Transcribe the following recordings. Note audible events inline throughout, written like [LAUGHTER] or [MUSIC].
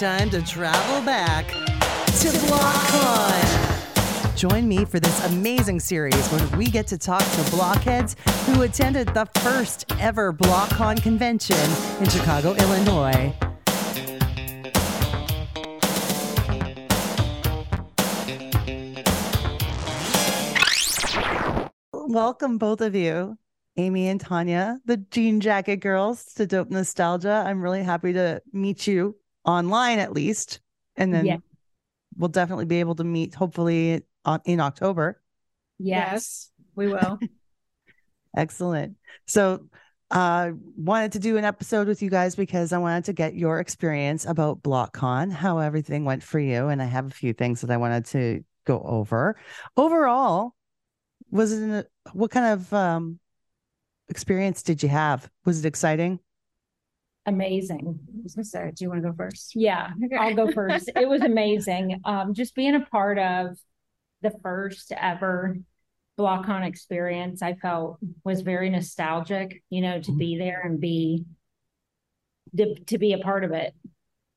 time to travel back to BlockCon. Join me for this amazing series where we get to talk to blockheads who attended the first ever BlockCon convention in Chicago, Illinois. Welcome, both of you. Amy and Tonya, the Jean Jacket Girls to Dope Nostalgia. I'm really happy to meet you online at least. And then Yeah. we'll definitely be able to meet hopefully on, in October. Yes, we will. [LAUGHS] Excellent. So uh wanted to do an episode with you guys because I wanted to get your experience about BlockCon, how everything went for you. And I have a few things that I wanted to go over. Overall, was it an, what kind of um experience did you have? Was it exciting? Amazing. I was gonna say, do you want to go first? Yeah, I'll go [LAUGHS] first. It was amazing. Um, just being a part of the first ever BlockCon experience, I felt was very nostalgic, you know, to be there and be to, to be a part of it.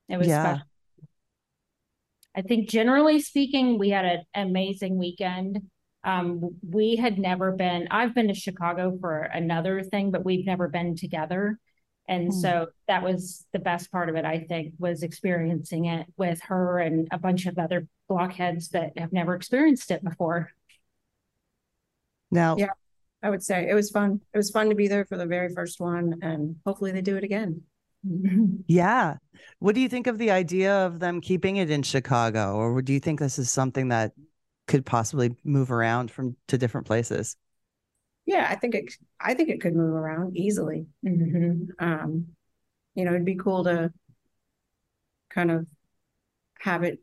It was Yeah. special. I think generally speaking, we had an amazing weekend. Um, we had never been, I've been to Chicago for another thing, but we've never been together. And Hmm. so that was the best part of it, I think, was experiencing it with her and a bunch of other blockheads that have never experienced it before. Now, Yeah. I would say it was fun. It was fun to be there for the very first one, and hopefully they do it again. [LAUGHS] Yeah. What do you think of the idea of them keeping it in Chicago? Or do you think this is something that could possibly move around from to different places? Yeah, I think it. I think it could move around easily. Mhm. Um, you know, it'd be cool to kind of have it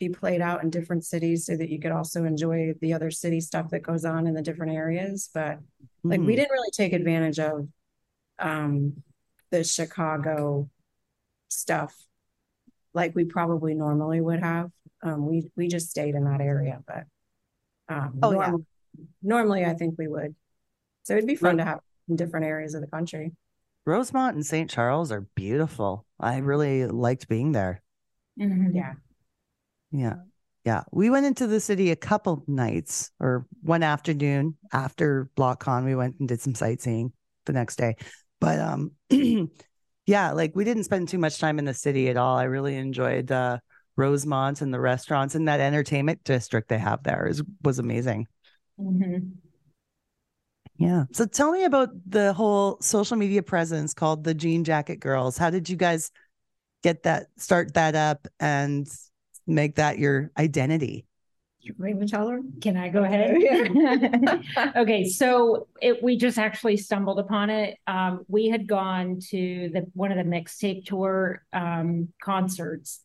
be played out in different cities so that you could also enjoy the other city stuff that goes on in the different areas. But like we Mhm. didn't really take advantage of um the Chicago stuff like we probably normally would have. Um we we just stayed in that area, but um Oh, yeah. normally I think we would. So it'd be fun to have in different areas of the country. Rosemont and St. Charles are beautiful. I really liked being there. Mhm. Yeah. Yeah. Yeah. We went into the city a couple nights or one afternoon after BlockCon. We went and did some sightseeing the next day. But um [CLEARS THROAT] yeah, like we didn't spend too much time in the city at all. I really enjoyed uh Rosemont and the restaurants and that entertainment district they have there is was amazing. Mhm. Yeah. So tell me about the whole social media presence called the Jean Jacket Girls. How did you guys get that start that up and make that your identity? You want me to tell her? Can I go ahead? [LAUGHS] [LAUGHS] okay, so it we just actually stumbled upon it. Um, we had gone to the one of the mixtape tour um, concerts,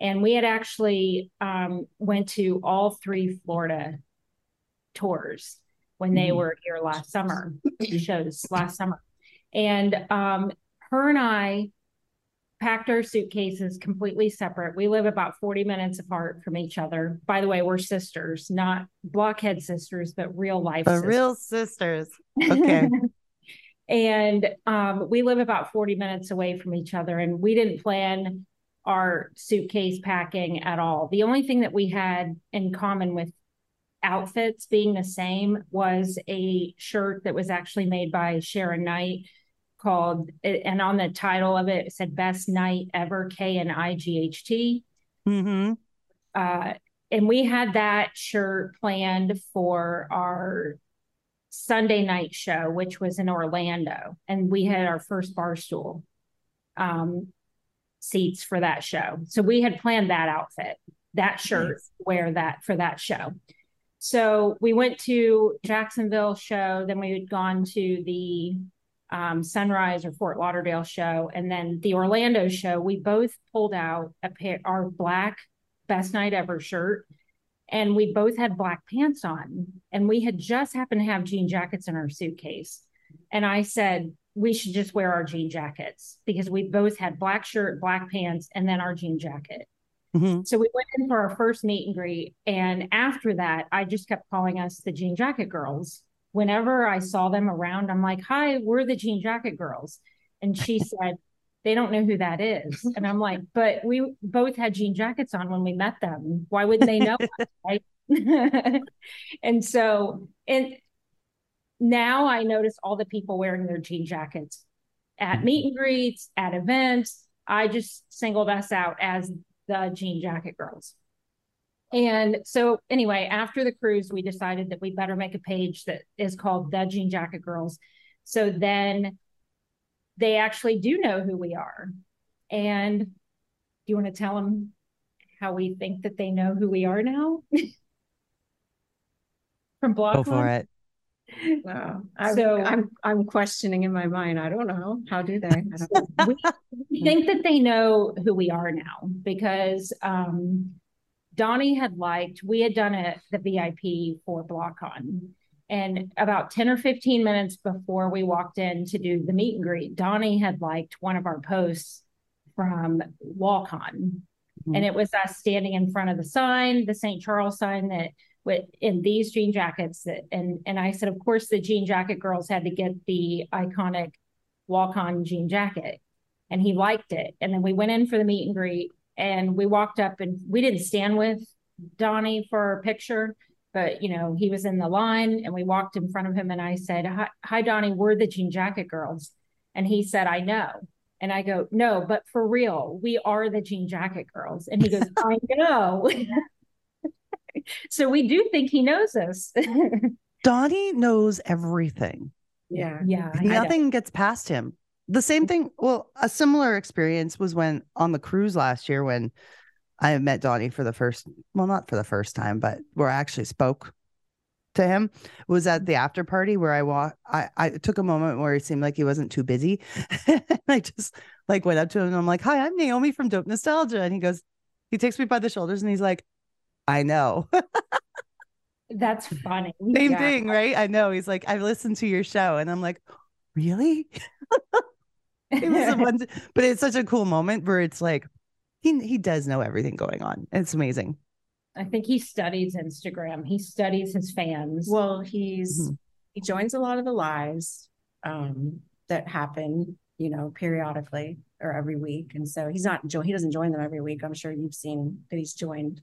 and we had actually um, went to all three Florida tours when they Mhm. were here last summer shows last summer, and um, her and I packed our suitcases completely separate. We live about 40 minutes apart from each other. By the way, we're sisters, not blockhead sisters, but real life sisters. real sisters. Okay. [LAUGHS] and um, we live about 40 minutes away from each other, and we didn't plan our suitcase packing at all. The only thing that we had in common with outfits being the same was a shirt that was actually made by Sharon Knight called and on the title of it, it said best night ever K and I G H T. hmm Uh, and we had that shirt planned for our Sunday night show, which was in Orlando, and we had our first bar stool um, seats for that show. So we had planned that outfit, that shirt, Nice. wear that for that show. So we went to Jacksonville show, then we had gone to the um, Sunrise or Fort Lauderdale show, and then the Orlando show. We both pulled out a pair our black best night ever shirt, and we both had black pants on, and we had just happened to have jean jackets in our suitcase. And I said we should just wear our jean jackets because we both had black shirt, black pants, and then our jean jacket. Hmm So we went in for our first meet and greet. And after that, I just kept calling us the jean jacket girls. Whenever I saw them around, I'm like, hi, we're the jean jacket girls. And she [LAUGHS] said, they don't know who that is. And I'm like, but we both had jean jackets on when we met them. Why wouldn't they know? us, [LAUGHS] right? [LAUGHS] and so, and now I notice all the people wearing their jean jackets at meet and greets, at events. I just singled us out as the jean jacket girls. And so, anyway, after the cruise, we decided that we better make a page that is called The Jean Jacket Girls. So then they actually do know who we are. And do you want to tell them how we think that they know who we are now? [LAUGHS] From Block Go for it. Wow. I'm, So- I'm, I'm questioning in my mind. I don't know. How do they? I don't know. we, we think that they know who we are now because um, Donnie had liked, we had done it, the VIP for BlockCon. And about 10 or 15 minutes before we walked in to do the meet and greet, Donnie had liked one of our posts from BlockCon. And it was us standing in front of the sign, the St. Charles sign that with in these jean jackets that and and I said, of course, the jean jacket girls had to get the iconic BlockCon jean jacket. And he liked it. And then we went in for the meet and greet and we walked up and we didn't stand with Donnie for a picture, but you know, he was in the line and we walked in front of him and I said, Hi, hi Donnie, we're the jean jacket girls. And he said, I know. And I go, no, but for real, we are the jean jacket girls. And he goes, I know. [LAUGHS] [LAUGHS] so we do think he knows us. [LAUGHS] Donnie knows everything. Yeah. yeah. Nothing gets past him. The same thing. Well, a similar experience was when on the cruise last year when I met Donnie for the first, well, not for the first time, but where I actually spoke to him was at the after party where I walked. I, I took a moment where he seemed like he wasn't too busy. and [LAUGHS] I just like went up to him and I'm like, hi, I'm Naomi from Dope Nostalgia. And he goes, he takes me by the shoulders and he's like, I know. [LAUGHS] That's funny. Same Yeah. thing, right? I know. He's like, I've listened to your show. And I'm like, really? [LAUGHS] it was a [LAUGHS] one, but it's such a cool moment where it's like he he does know everything going on. It's amazing. I think he studies Instagram. He studies his fans. Well, he's Mhm. he joins a lot of the lives um, that happen, you know, periodically or every week, and so he's not jo- he doesn't join them every week. I'm sure you've seen that he's joined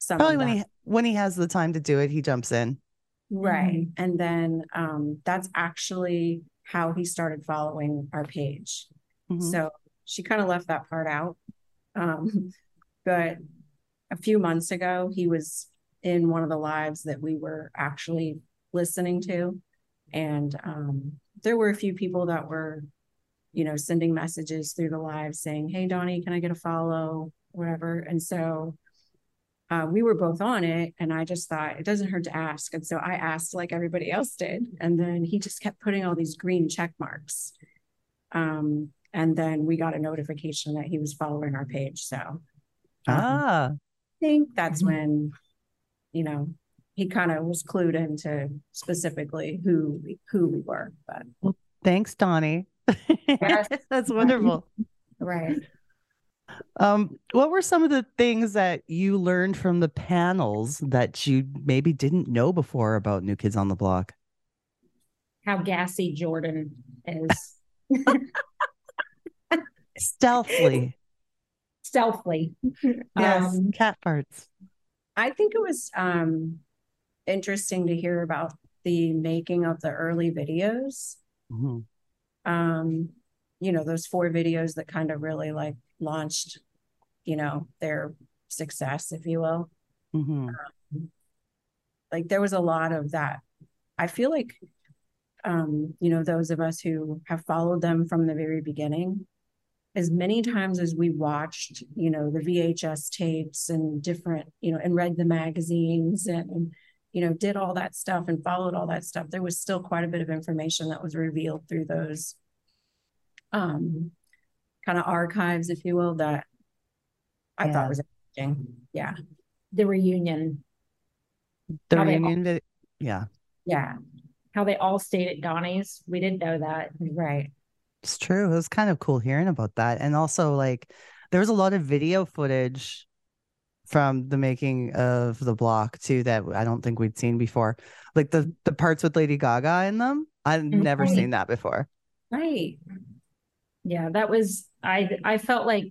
some. Probably when he when he has the time to do it, he jumps in. Right. And then um, that's actually how he started following our page. Mhm. So she kind of left that part out. Um, [LAUGHS] but a few months ago, he was in one of the lives that we were actually listening to. And um, there were a few people that were, you know, sending messages through the live saying, Hey, Donnie, can I get a follow? Whatever. And so uh, we were both on it and i just thought it doesn't hurt to ask and so i asked like everybody else did and then he just kept putting all these green check marks um, and then we got a notification that he was following our page so um, Ah, i think that's Mhm. when you know he kind of was clued into specifically who we, who we were but thanks, Donnie. Yes. [LAUGHS] That's wonderful. [LAUGHS] right Um, what were some of the things that you learned from the panels that you maybe didn't know before about New Kids on the Block? How gassy Jordan is. Stealthily. Stealthily. Yes, Um, cat farts. i think it was um interesting to hear about the making of the early videos Mhm. um you know those four videos that kind of really like launched you know their success if you will Mhm. like there was a lot of that i feel like um you know those of us who have followed them from the very beginning as many times as we watched you know the vhs tapes and different you know and read the magazines and you know did all that stuff and followed all that stuff there was still quite a bit of information that was revealed through those um kind of archives if you will that i Yeah. thought was interesting yeah the reunion. The How they all- reunion. Yeah, yeah How they all stayed at Donnie's. We didn't know that. right it's true. It was kind of cool hearing about that. And also, like, there was a lot of video footage from the making of the block too that I don't think we'd seen before. Like the the parts with Lady Gaga in them. I've mm-hmm. never Right. seen that before. Right. Yeah, that was I I felt like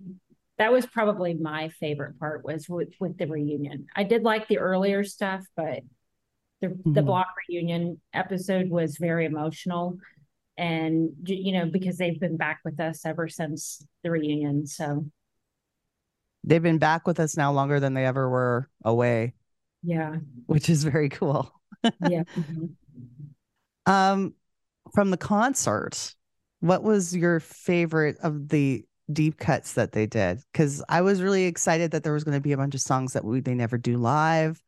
that was probably my favorite part was with with the reunion. I did like the earlier stuff, but the the Mhm. block reunion episode was very emotional and you know because they've been back with us ever since the reunion so They've been back with us now longer than they ever were away, yeah which is very cool. [LAUGHS] yeah Um, from the concert, what was your favorite of the deep cuts that they did? Because I was really excited that there was going to be a bunch of songs that we they never do live.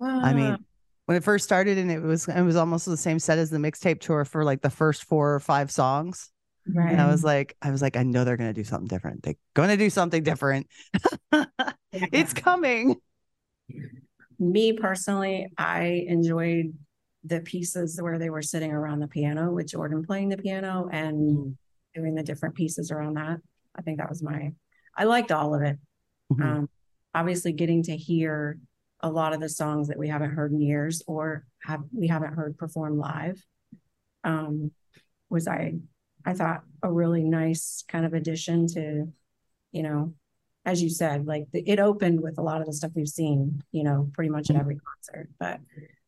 I mean, when it first started, and it was it was almost the same set as the mixtape tour for like the first four or five songs. right And I was like, I was like, I know they're going to do something different. They're going to do something different. [LAUGHS] it's coming. me personally, I enjoyed the pieces where they were sitting around the piano with Jordan playing the piano and doing the different pieces around that. I think that was my, I liked all of it. Mhm. Um, obviously getting to hear a lot of the songs that we haven't heard in years or have we haven't heard performed live um was i i thought a really nice kind of addition to you know as you said like the, it opened with a lot of the stuff we've seen you know pretty much at every concert but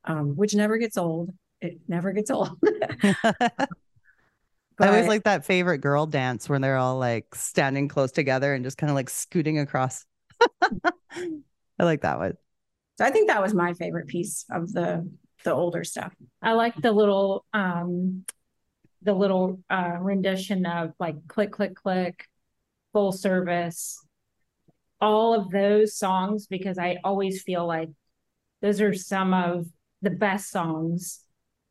um which never gets old it never gets old [LAUGHS] I always like that favorite girl dance when they're all like standing close together and just kind of like scooting across. [LAUGHS] I like that one. so i think that was my favorite piece of the the older stuff i like the little um the little uh rendition of like click click click full service all of those songs because i always feel like those are some of the best songs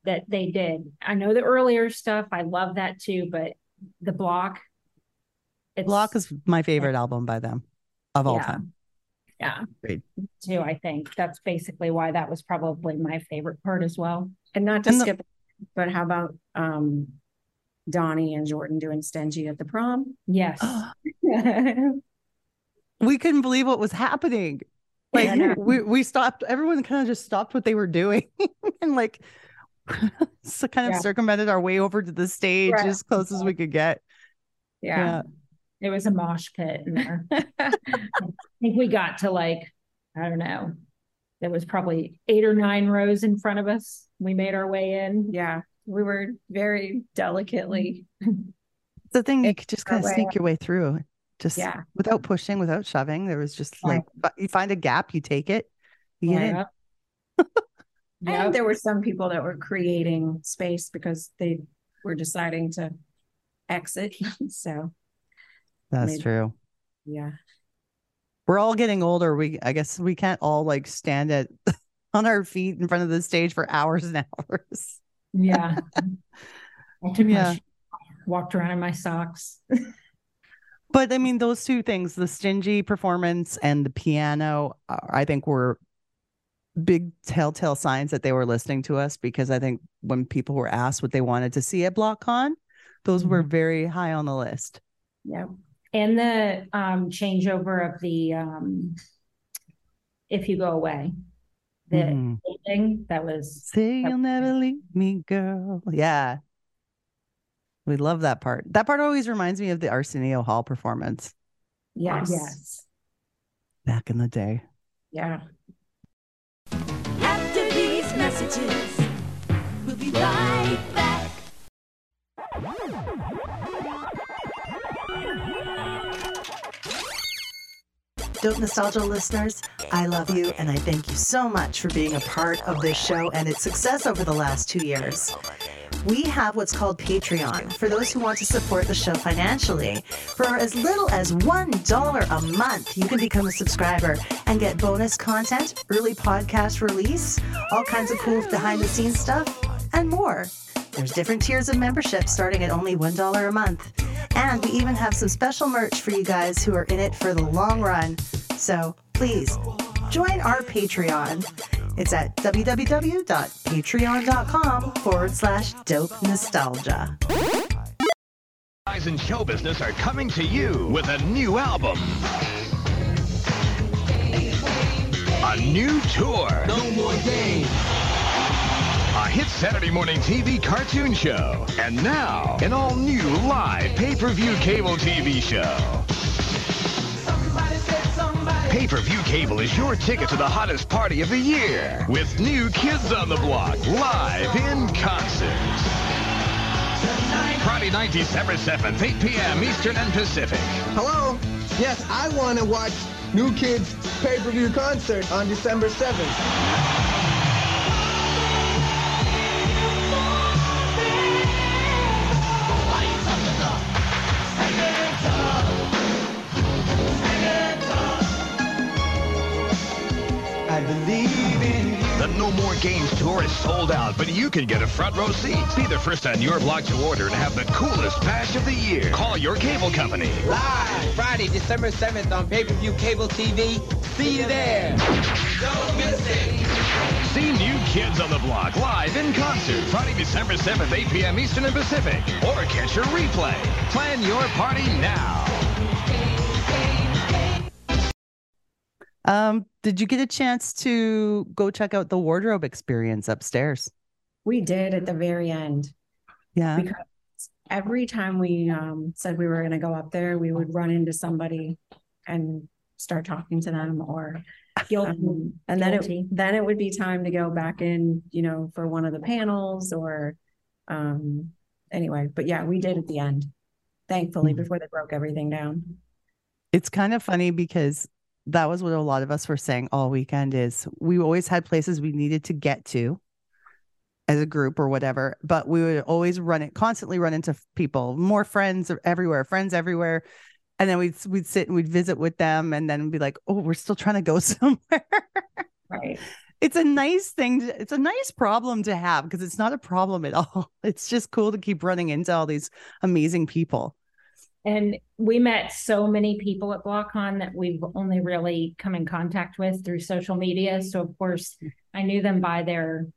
that they did i know the earlier stuff i love that too but the block it's Block is my favorite album by them of all Yeah. time. yeah Great. too i think that's basically why that was probably my favorite part as well And not to And the- skip, but how about um Donnie and Jordan doing stingy at the prom? yes [GASPS] we couldn't believe what was happening. Like I know. we we stopped. Everyone kind of just stopped what they were doing [LAUGHS] and like [LAUGHS] so kind of Yeah. circumvented our way over to the stage Right. as close as we could get. Yeah. It was a mosh pit in there. [LAUGHS] I think we got to like, I don't know. There was probably eight or nine rows in front of us. We made our way in. Yeah. We were very delicately. The thing you could just kind of sneak your way through, just Yeah. without pushing, without shoving. There was just Right. like you find a gap, you take it, you get in. Yep. [LAUGHS] And there were some people that were creating space because they were deciding to exit. [LAUGHS] so That's Maybe. true. yeah. We're all getting older. We I guess we can't all like stand at [LAUGHS] on our feet in front of the stage for hours and hours. Yeah. I took Yeah. my walked around in my socks. But I mean, those two things, the stingy performance and the piano, uh, I think were big telltale signs that they were listening to us because I think when people were asked what they wanted to see at BlockCon, those were very high on the list. Yeah. And the um changeover of the um if you go away. The Mhm. thing that was Say Yep. you'll never [LAUGHS] leave me, girl. Yeah. We love that part. That part always reminds me of the Arsenio Hall performance Yes. yes. back in the day. Yeah. After these messages, we'll be right back. Dope Nostalgia listeners, I love you and I thank you so much for being a part of this show and its success over the last two years. We have what's called Patreon for those who want to support the show financially. For as little as $1 a month, you can become a subscriber and get bonus content, early podcast release, all kinds of cool behind the scenes stuff, and more. There's different tiers of membership starting at only $1 a month. And we even have some special merch for you guys who are in it for the long run. So please join our Patreon. It's at www.patreon.com forward slash dope nostalgia. Guys in show business are coming to you with a new album. A new tour. No more games. A a hit Saturday morning TV cartoon show. And now, an all new live pay per view cable TV show. Pay per view cable is your ticket to the hottest party of the year with new Kids on the Block live in concert. Friday night, December 7th, 8 p.m. Eastern and Pacific. Hello? Yes, I want to watch New Kids pay-per-view concert on December 7th. I believe in you. The No More Games tour is sold out, but you can get a front row seat. Be the first on your block to order and have the coolest bash of the year. Call your cable company. Live Friday, December 7th on pay-per-view cable TV. See you there. Don't miss it. See New Kids on the Block live in concert Friday, December 7th, 8 p.m. Eastern and Pacific. Or catch your replay. Plan your party now. Um, did you get a chance to go check out the wardrobe experience upstairs? We did at the very end. Yeah. because every time we um, said we were going to go up there, we would run into somebody and start talking to them or Guilty. um, [LAUGHS] and then Guilty. it then it would be time to go back in, you know, for one of the panels or um anyway, but yeah, we did at the end. Thankfully, Mhm. before they broke everything down. It's kind of funny because that was what a lot of us were saying all weekend is we always had places we needed to get to as a group or whatever, but we would always run it constantly run into people, more friends everywhere, friends everywhere. And then we'd we'd sit and we'd visit with them and then be like, oh, we're still trying to go [LAUGHS] somewhere. Right. it's a nice thing. To, it's a nice problem to have because it's not a problem at all. [LAUGHS] It's just cool to keep running into all these amazing people. And we met so many people at BlockCon that we've only really come in contact with through social media. So of course, I knew them by their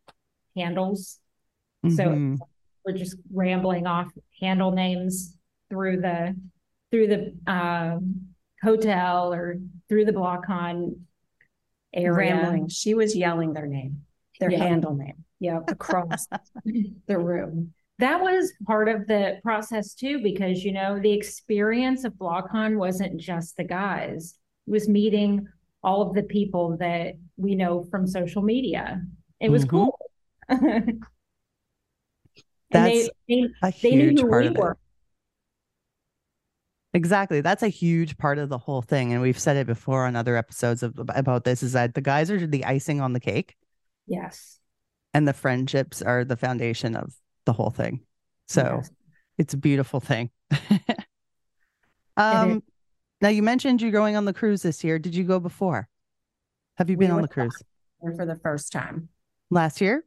handles. So Mhm. we're just rambling off handle names through the through the um, hotel or through the BlockCon area. Rambling. She was yelling their name, their Yeah. handle name Yeah. across [LAUGHS] the room. That was part of the process too, because you know, the experience of BlockCon wasn't just the guys. It was meeting all of the people that we know from social media. It was Mhm. cool. [LAUGHS] That's they, they, a they knew huge who part we of it. Exactly. That's a huge part of the whole thing. And we've said it before on other episodes of, about this is that the guys are the icing on the cake Yes. and the friendships are the foundation of the whole thing. So Yes. it's a beautiful thing. [LAUGHS] um, now you mentioned you're going on the cruise this year. Did you go before? Have you We been on the cruise For the first time. last year?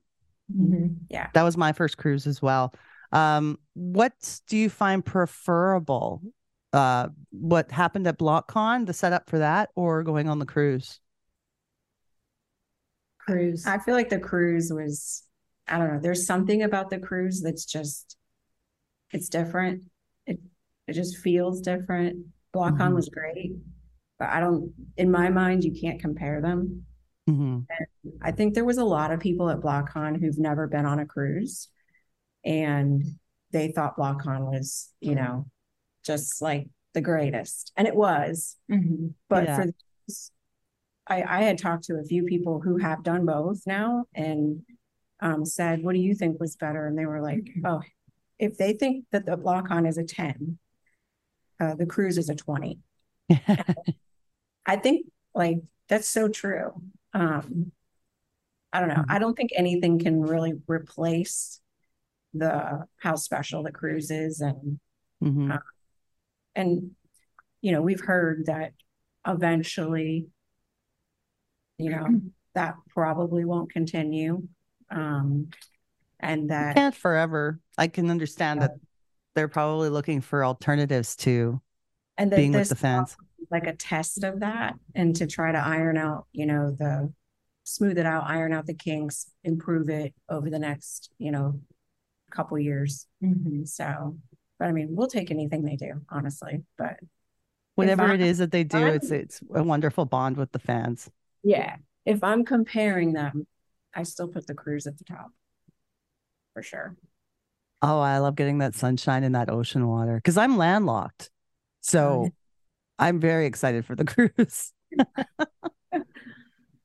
Mhm. That was my first cruise as well. Um, what do you find preferable? Uh, what happened at BlockCon, the setup for that, or going on the cruise? Cruise. I feel like the cruise was, I don't know, there's something about the cruise that's just, it's different. It, it just feels different. BlockCon Mhm. was great, but I don't, in my mind, you can't compare them. Mhm. I think there was a lot of people at BlockCon who've never been on a cruise. And they thought BlockCon was, you know, just like the greatest. And it was. Mhm. But Yeah. for this, I, I had talked to a few people who have done both now and um, said, what do you think was better? And they were like, oh, if they think that the BlockCon is a 10, uh, the cruise is a 20. [LAUGHS] I think like that's so true. Um, I don't know. Mhm. I don't think anything can really replace the how special the cruise is and Mhm. and you know we've heard that eventually you know that probably won't continue um and that Can't forever. I can understand that they're probably looking for alternatives to and that being with the fans. like a test of that and to try to iron out you know the smooth it out iron out the kinks improve it over the next you know couple years Mhm. so but i mean we'll take anything they do honestly but Whatever I- it is that they do, I'm- it's it's a wonderful bond with the fans. yeah if i'm comparing them i still put the cruise at the top for sure. Oh, I love getting that sunshine and that ocean water because I'm landlocked. So I'm very excited for the [LAUGHS] cruise. [LAUGHS]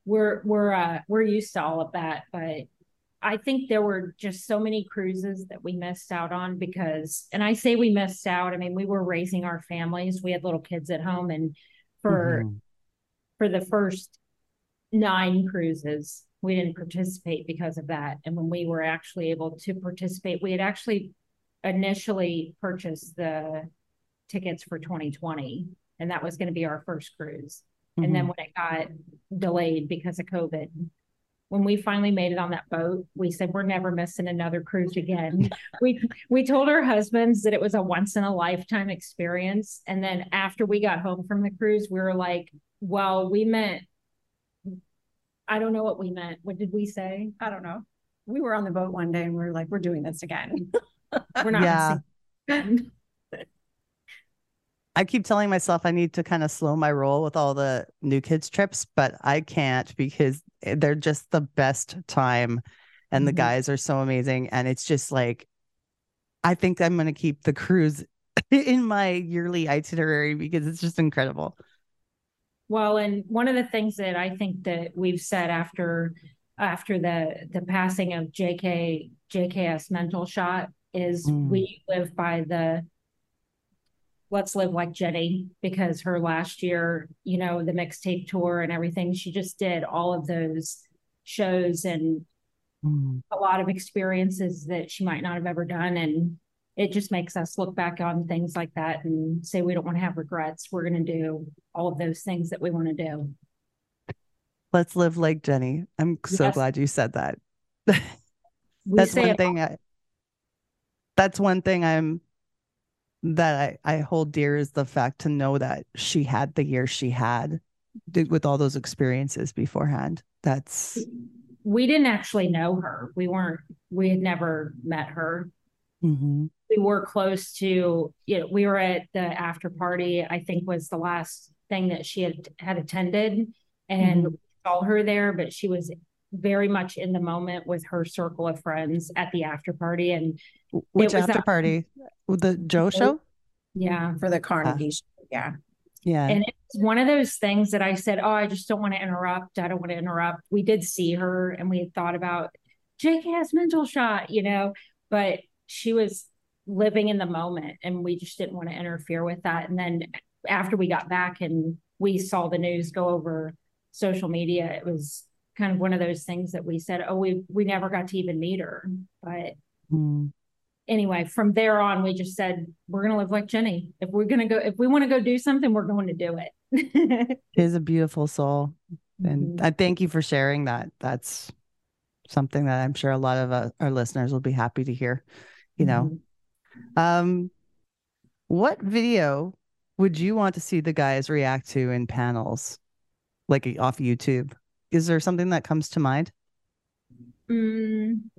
we're we're uh we're used to all of that but i think there were just so many cruises that we missed out on because and i say we missed out i mean we were raising our families we had little kids at home and for Mhm. for the first nine cruises we didn't participate because of that and when we were actually able to participate we had actually initially purchased the tickets for 2020 and that was going to be our first cruise and then Mhm. when it got delayed because of COVID, when we finally made it on that boat, we said we're never missing another cruise again. [LAUGHS] we we told our husbands that it was a once in a lifetime experience. And then after we got home from the cruise, we were like, well, we meant I don't know what we meant. What did we say? I don't know. We were on the boat one day and we are like, we're doing this again. [LAUGHS] We're not Yeah. [LAUGHS] I keep telling myself I need to kind of slow my roll with all the new kids trips, but I can't because they're just the best time and the Mhm. guys are so amazing and it's just like I think I'm going to keep the cruise [LAUGHS] in my yearly itinerary because it's just incredible. Well, and one of the things that I think that we've said after after the the passing of JK JKS mental shot is Mm. we live by the let's live like Jenny because her last year, you know, the mixtape tour and everything, she just did all of those shows and Mm. a lot of experiences that she might not have ever done and it just makes us look back on things like that and say we don't want to have regrets. We're going to do all of those things that we want to do. Let's live like Jenny. I'm so Yes. glad you said that. That's one thing I, that's one thing i'm that I, I hold dear is the fact to know that she had the year she had with all those experiences beforehand that's we didn't actually know her. We weren't, we had never met her. Mhm. We were close to, you know, we were at the after party, I think was the last thing that she had had attended. And we saw her there, but she was very much in the moment with her circle of friends at the after party. And which was after that- party the joe show yeah, For the Carnegie, show, yeah. yeah And it's one of those things that I said, Oh, I just don't want to interrupt. I don't want to interrupt. We did see her and we had thought about Jake has mental shot, you know, but she was living in the moment and we just didn't want to interfere with that. And then after we got back and we saw the news go over social media, it was kind of one of those things that we said, Oh, we we never got to even meet her. But Mm. anyway, from there on, we just said, we're going to live like Jenny. If we're going to go, if we want to go do something, we're going to do it. [LAUGHS] it. is a beautiful soul and Mhm. i thank you for sharing that that's something that i'm sure a lot of uh, our listeners will be happy to hear you know Um, what video would you want to see the guys react to in panels, like uh, off YouTube? Is there something that comes to mind? Mm,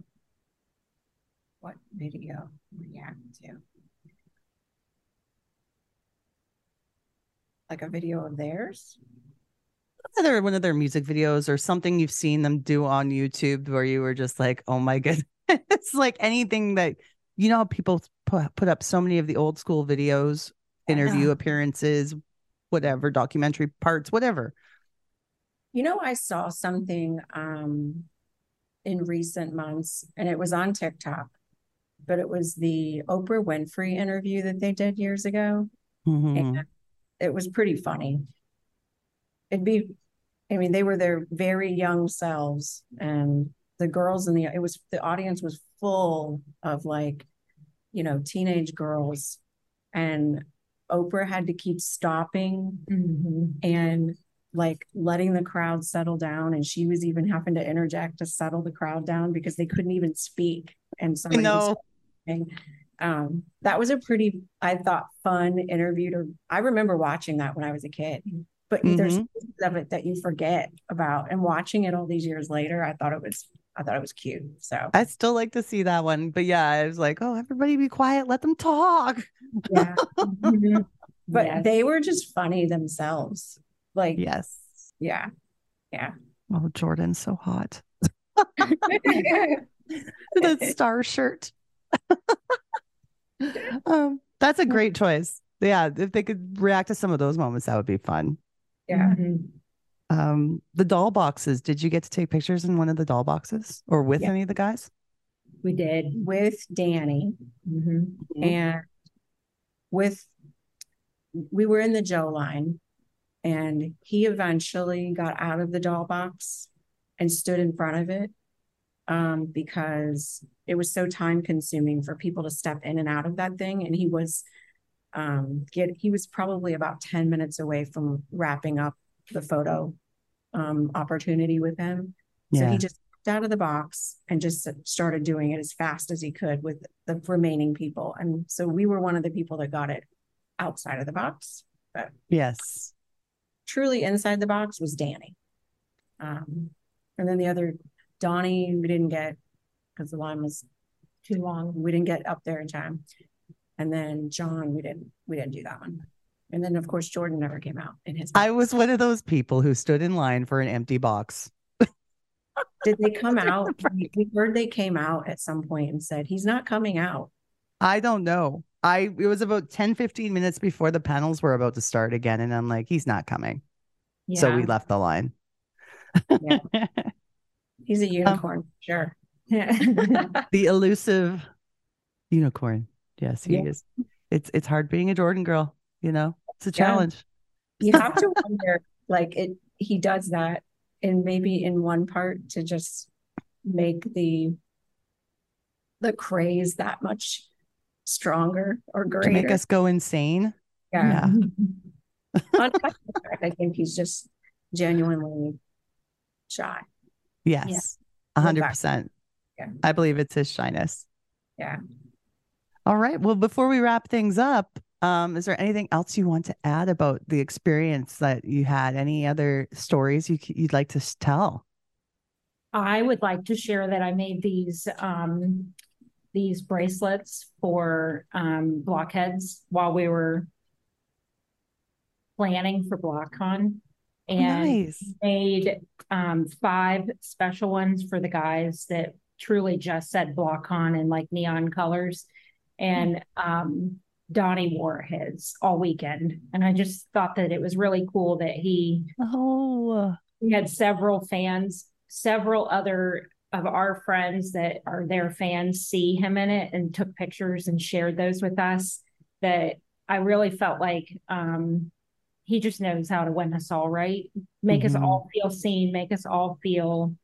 What video react to? Like a video of theirs? Either one of their music videos or something you've seen them do on YouTube where you were just like, oh my [LAUGHS] goodness. it's like anything that, you know, how people put, put up so many of the old school videos, interview appearances, whatever, documentary parts, whatever. You know, I saw something um in recent months and it was on TikTok, but it was the Oprah Winfrey interview that they did years ago. Mhm. And it was pretty funny. It'd be, I mean, they were their very young selves and the girls in the, it was, the audience was full of like, you know, teenage girls. And Oprah had to keep stopping mhm. and like letting the crowd settle down. And she was even having to interject to settle the crowd down because they couldn't even speak. And somebody was um, that was a pretty, I thought, fun interview to, I remember watching that when I was a kid. But there's Mhm. pieces of it that you forget about. And watching it all these years later, I thought it was, I thought it was cute. So I still like to see that one. But yeah, I was like, oh, everybody be quiet. Let them talk. yeah. [LAUGHS] But Yes. they were just funny themselves. Like, Yes. yeah. Yeah. Oh, Jordan's so hot. [LAUGHS] [LAUGHS] the star shirt. um, that's a great choice. Yeah, if they could react to some of those moments, that would be fun. Yeah. Mhm. Um, the doll boxes. Did you get to take pictures in one of the doll boxes or with Yeah. any of the guys? We did. With Danny Mhm. and with, we were in the Joe line and he eventually got out of the doll box and stood in front of it. Um, because it was so time consuming for people to step in and out of that thing. And he was, um, get, he was probably about ten minutes away from wrapping up the photo, um, opportunity with him. So Yeah. he just out of the box and just started doing it as fast as he could with the remaining people. And so we were one of the people that got it outside of the box. Yes. Truly inside the box was Danny. Um, and then the other Donnie, we didn't get because the line was too long. We didn't get up there in time. And then John, we didn't we didn't do that one. And then of course Jordan never came out in his. I was one of those people who stood in line for an empty box. Did they come [LAUGHS] out? We heard they came out at some point and said he's not coming out. I don't know. I it was about 10, 15 minutes before the panels were about to start again. And I'm like, he's not coming. So we left the line. Yeah. [LAUGHS] He's a um, unicorn, sure. [LAUGHS] the elusive unicorn. Yes, he Yeah. is. It's it's hard being a Jordan girl, you know. It's a Yeah. challenge. You have to [LAUGHS] wonder, like it. He does that, and maybe in one part to just make the the craze that much stronger or greater To make us go insane. yeah. Yeah. [LAUGHS] [LAUGHS] I think he's just genuinely shy. Yes. A 100% Yeah. I believe it's his shyness. Yeah. All right. Well, before we wrap things up, um, is there anything else you want to add about the experience that you had? Any other stories you you'd like to tell? I would like to share that I made these um these bracelets for um blockheads while we were planning for BlockCon and nice. made um five special ones for the guys that truly just said BlockCon in like neon colors and um Donnie wore his all weekend and I just thought that it was really cool that he Oh, we had several fans, several other of our friends that are their fans see him in it and took pictures and shared those with us. That I really felt like um, he just knows how to win us all right, make us Mhm. all feel seen, make us all feel.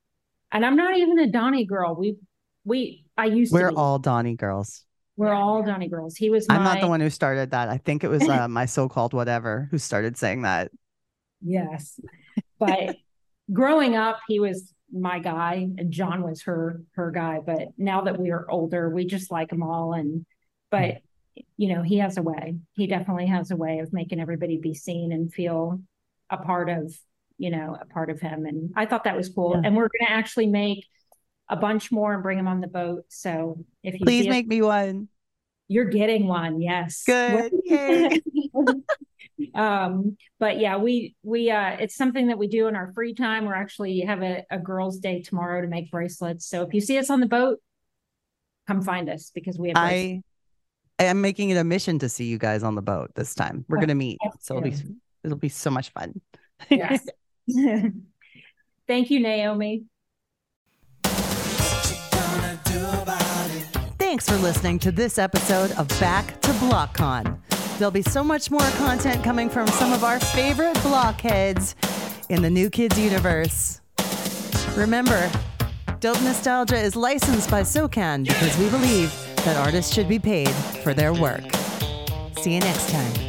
And I'm not even a Donnie girl. We we I used to we're all Donnie girls. We're all Donnie girls. He was my I'm not the one who started that. I think it was uh, my so-called whatever who started saying that. Yes. But growing up, he was my guy and John was her her guy. But now that we are older, we just like them all. And but you know, he has a way. He definitely has a way of making everybody be seen and feel a part of, you know, a part of him. And I thought that was cool. Yeah. And we're gonna actually make a bunch more and bring them on the boat. So if you Please make me one. you're getting one, yes. Good. [LAUGHS] [LAUGHS] Um but yeah we we uh it's something that we do in our free time we're actually have a, a girls day tomorrow to make bracelets so if you see us on the boat come find us because we have bracelets. I am making it a mission to see you guys on the boat this time. We're Oh, gonna meet, so it'll be it'll be so much fun. yes [LAUGHS] thank you naomi Thanks for listening to this episode of Back to BlockCon. There'll be so much more content coming from some of our favorite blockheads in the New Kids universe. Remember, Dope Nostalgia is licensed by SOCAN because we believe that artists should be paid for their work. See you next time.